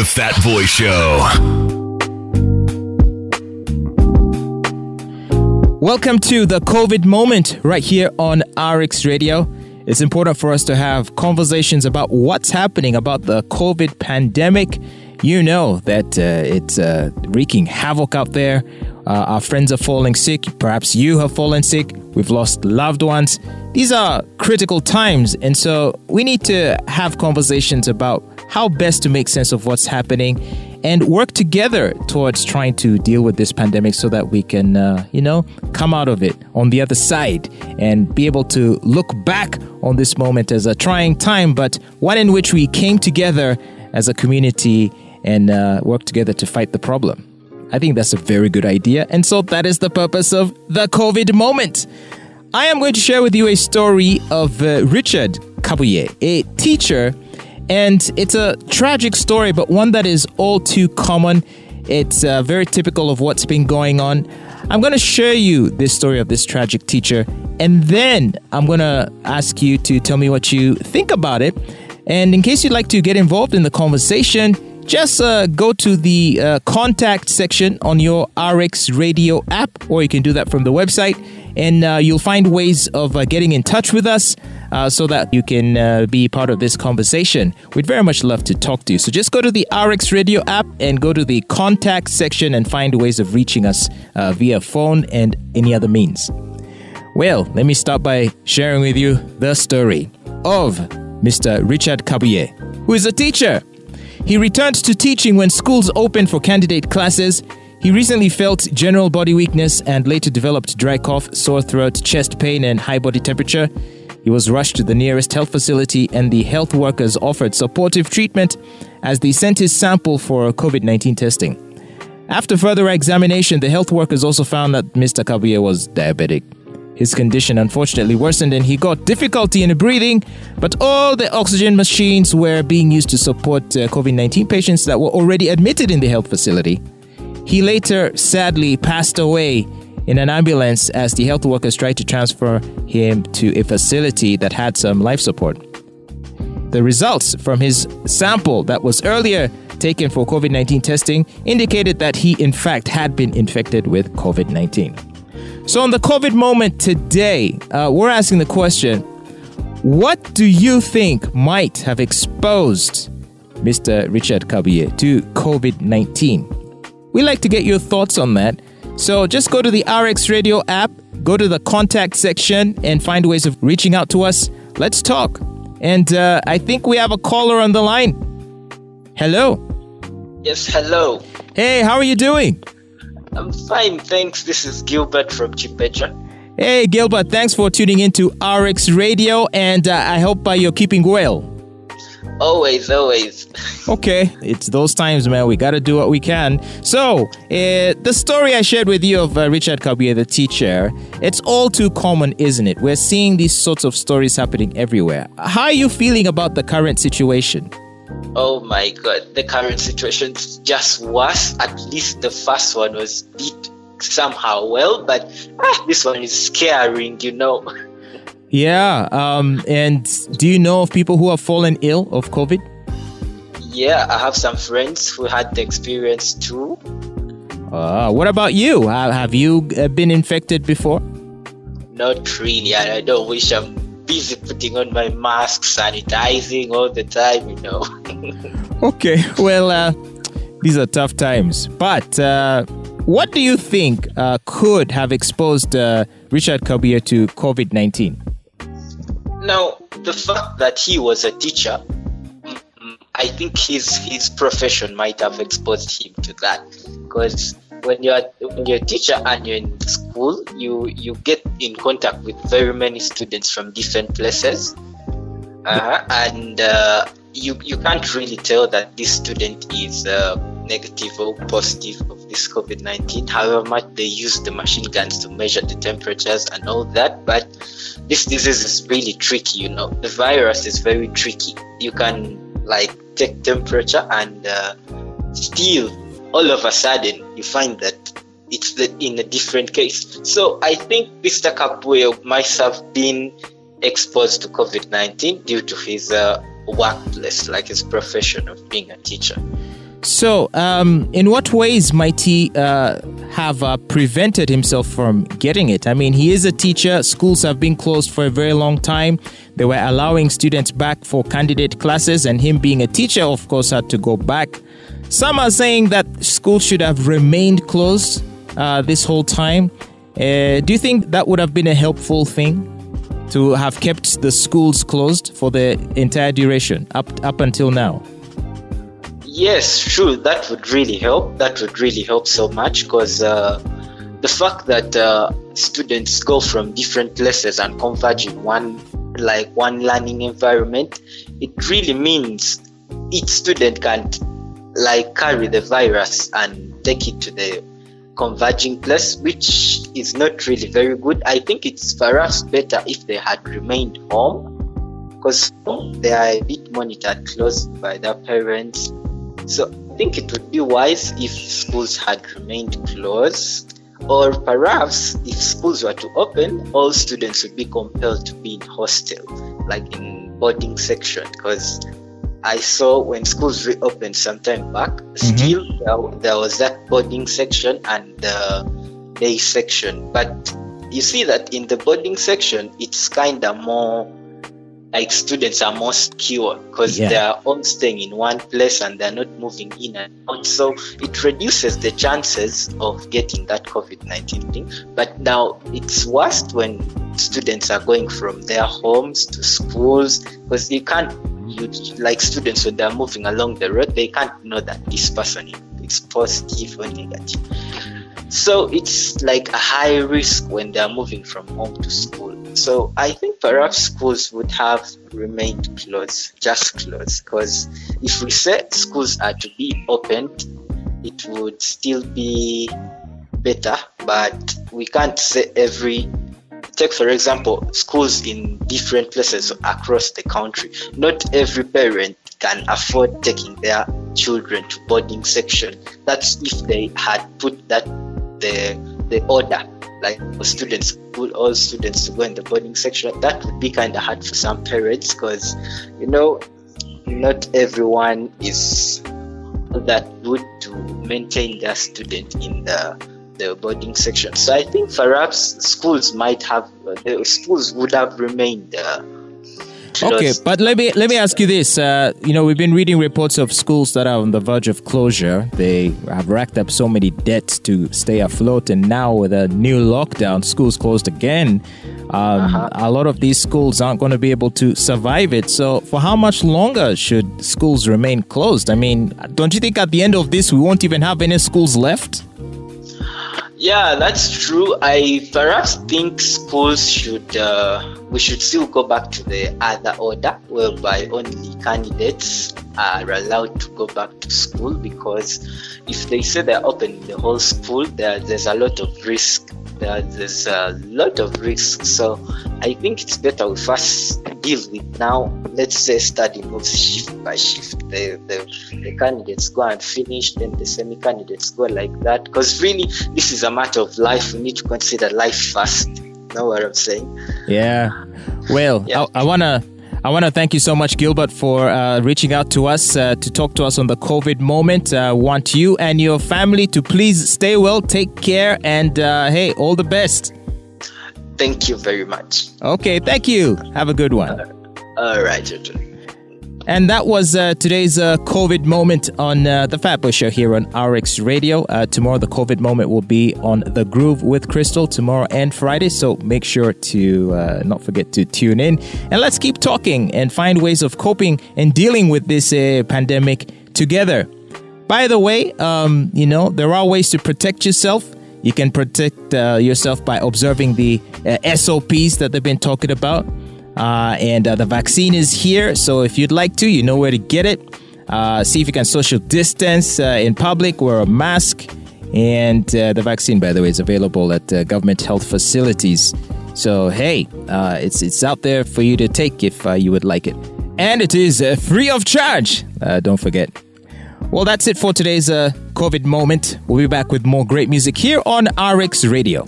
The Fat Boy Show. Welcome to the COVID moment right here on RX Radio. It's important for us to have conversations about what's happening about the COVID pandemic. You know that uh, it's uh, wreaking havoc out there. Uh, our friends are falling sick. Perhaps you have fallen sick. We've lost loved ones. These are critical times, and so we need to have conversations about how best to make sense of what's happening and work together towards trying to deal with this pandemic so that we can, uh, you know, come out of it on the other side and be able to look back on this moment as a trying time, but one in which we came together as a community and uh, together to fight the problem. I think that's a very good idea. And so that is the purpose of the COVID moment. I am going to share with you a story of uh, Richard Kabuye, a teacher and it's a tragic story, but one that is all too common. It's uh, very typical of what's been going on. I'm going to share you this story of this tragic teacher, and then I'm going to ask you to tell me what you think about it. And in case you'd like to get involved in the conversation, just uh, go to the uh, contact section on your RX Radio app, or you can do that from the website, and uh, you'll find ways of uh, getting in touch with us uh, so that you can uh, be part of this conversation. We'd very much love to talk to you. So just go to the RX Radio app and go to the contact section and find ways of reaching us via phone and any other means. Well, let me start by sharing with you the story of Mr. Richard Kabuye, who is a teacher he returned to teaching when schools opened for candidate classes. He recently felt general body weakness and later developed dry cough, sore throat, chest pain, and high body temperature. He was rushed to the nearest health facility, and the health workers offered supportive treatment as they sent his sample for COVID 19 testing. After further examination, the health workers also found that Mr. Kabuye was diabetic. His condition unfortunately worsened and he got difficulty in breathing, but all the oxygen machines were being used to support uh, COVID 19 patients that were already admitted in the health facility. He later sadly passed away in an ambulance as the health workers tried to transfer him to a facility that had some life support. The results from his sample that was earlier taken for COVID 19 testing indicated that he, in fact, had been infected with COVID 19. So, on the COVID moment today, uh, we're asking the question what do you think might have exposed Mr. Richard Kabuye to COVID 19? We'd like to get your thoughts on that. So, just go to the RX Radio app, go to the contact section, and find ways of reaching out to us. Let's talk. And uh, I think we have a caller on the line. Hello. Yes, hello. Hey, how are you doing? I'm fine, thanks. This is Gilbert from Chimpecha. Hey, Gilbert, thanks for tuning in to RX Radio, and uh, I hope uh, you're keeping well. Always, always. okay, it's those times, man. We got to do what we can. So, uh, the story I shared with you of uh, Richard Kabuye, the teacher, it's all too common, isn't it? We're seeing these sorts of stories happening everywhere. How are you feeling about the current situation? oh my god, the current situation is just worse. At least the first one was beat somehow well, but ah, this one is scaring, you know. Yeah. Um, and do you know of people who have fallen ill of COVID? Yeah, I have some friends who had the experience too. Uh, what about you? Have you uh, been infected before? Not really. I don't wish I'm busy putting on my mask, sanitizing all the time, you know. okay, well, uh, these are tough times. But uh, what do you think uh, could have exposed uh, Richard Kabuye to COVID 19? Now, the fact that he was a teacher, I think his, his profession might have exposed him to that. Because when you're when you're a teacher and you're in school, you you get in contact with very many students from different places, uh, and uh, you you can't really tell that this student is uh, negative or positive. of this COVID nineteen. However much they use the machine guns to measure the temperatures and all that, but this disease is really tricky. You know, the virus is very tricky. You can like take temperature and uh, still all of a sudden you find that it's the, in a different case. So I think Mr. Kabuye might have been exposed to COVID 19 due to his uh, workplace, like his profession of being a teacher. So, um, in what ways might he uh, have uh, prevented himself from getting it? I mean, he is a teacher. Schools have been closed for a very long time. They were allowing students back for candidate classes, and him being a teacher, of course, had to go back. Some are saying that schools should have remained closed uh, this whole time. Uh, do you think that would have been a helpful thing to have kept the schools closed for the entire duration up up until now? Yes, sure. That would really help. That would really help so much because uh, the fact that uh, students go from different places and converge in one, like one learning environment, it really means each student can like carry the virus and take it to the converging place, which is not really very good. I think it's perhaps better if they had remained home because they are a bit monitored closely by their parents so I think it would be wise if schools had remained closed, or perhaps if schools were to open, all students would be compelled to be in hostel, like in boarding section, because I saw when schools reopened some time back, mm-hmm. still there, there was that boarding section and the day section. But you see that in the boarding section, it's kind of more like students are more secure because yeah. they are all staying in one place and they're not moving in and out. So it reduces the chances of getting that COVID 19 thing. But now it's worst when students are going from their homes to schools because you can't, you, like students when they're moving along the road, they can't know that this person is positive or negative. So it's like a high risk when they're moving from home to school. So I think perhaps schools would have remained closed, just closed, because if we said schools are to be opened, it would still be better, but we can't say every take for example schools in different places across the country. Not every parent can afford taking their children to boarding section. That's if they had put that the the order like for students put all students to go in the boarding section that would be kind of hard for some parents because you know not everyone is that good to maintain their student in the the boarding section. So i think perhaps schools might have the schools would have remained uh, Okay, but let me let me ask you this. Uh, you know, we've been reading reports of schools that are on the verge of closure. They have racked up so many debts to stay afloat, and now with a new lockdown, schools closed again. Um, uh-huh. A lot of these schools aren't going to be able to survive it. So, for how much longer should schools remain closed? I mean, don't you think at the end of this we won't even have any schools left? Yeah, that's true. I perhaps think schools should uh, we should still go back to the other order whereby only candidates are allowed to go back to school because if they say they're opening the whole school, there, there's a lot of risk. There, there's a lot of risk. So I think it's better we first deal with now. Let's say study moves shift by shift. The, the, the candidates go and finish, then the semi candidates go like that. Because really, this is a matter of life. We need to consider life first know what I'm saying? Yeah. Well, yeah. I, I want to. I want to thank you so much, Gilbert, for uh, reaching out to us uh, to talk to us on the COVID moment. Uh, want you and your family to please stay well, take care, and uh, hey, all the best. Thank you very much. Okay, thank you. Have a good one. all right, and that was uh, today's uh, COVID moment on uh, the Fatboy Show here on RX Radio. Uh, tomorrow, the COVID moment will be on The Groove with Crystal tomorrow and Friday. So make sure to uh, not forget to tune in. And let's keep talking and find ways of coping and dealing with this uh, pandemic together. By the way, um, you know, there are ways to protect yourself. You can protect yourself by observing the SOPs that they've been talking about. Uh, and uh, the vaccine is here. So if you'd like to, you know where to get it. Uh, see if you can social distance uh, in public, wear a mask. And uh, the vaccine, by the way, is available at uh, government health facilities. So, hey, it's, it's out there for you to take if you would like it. And it is free of charge. don't forget. Well, that's it for today's uh, COVID moment. We'll be back with more great music here on RX Radio.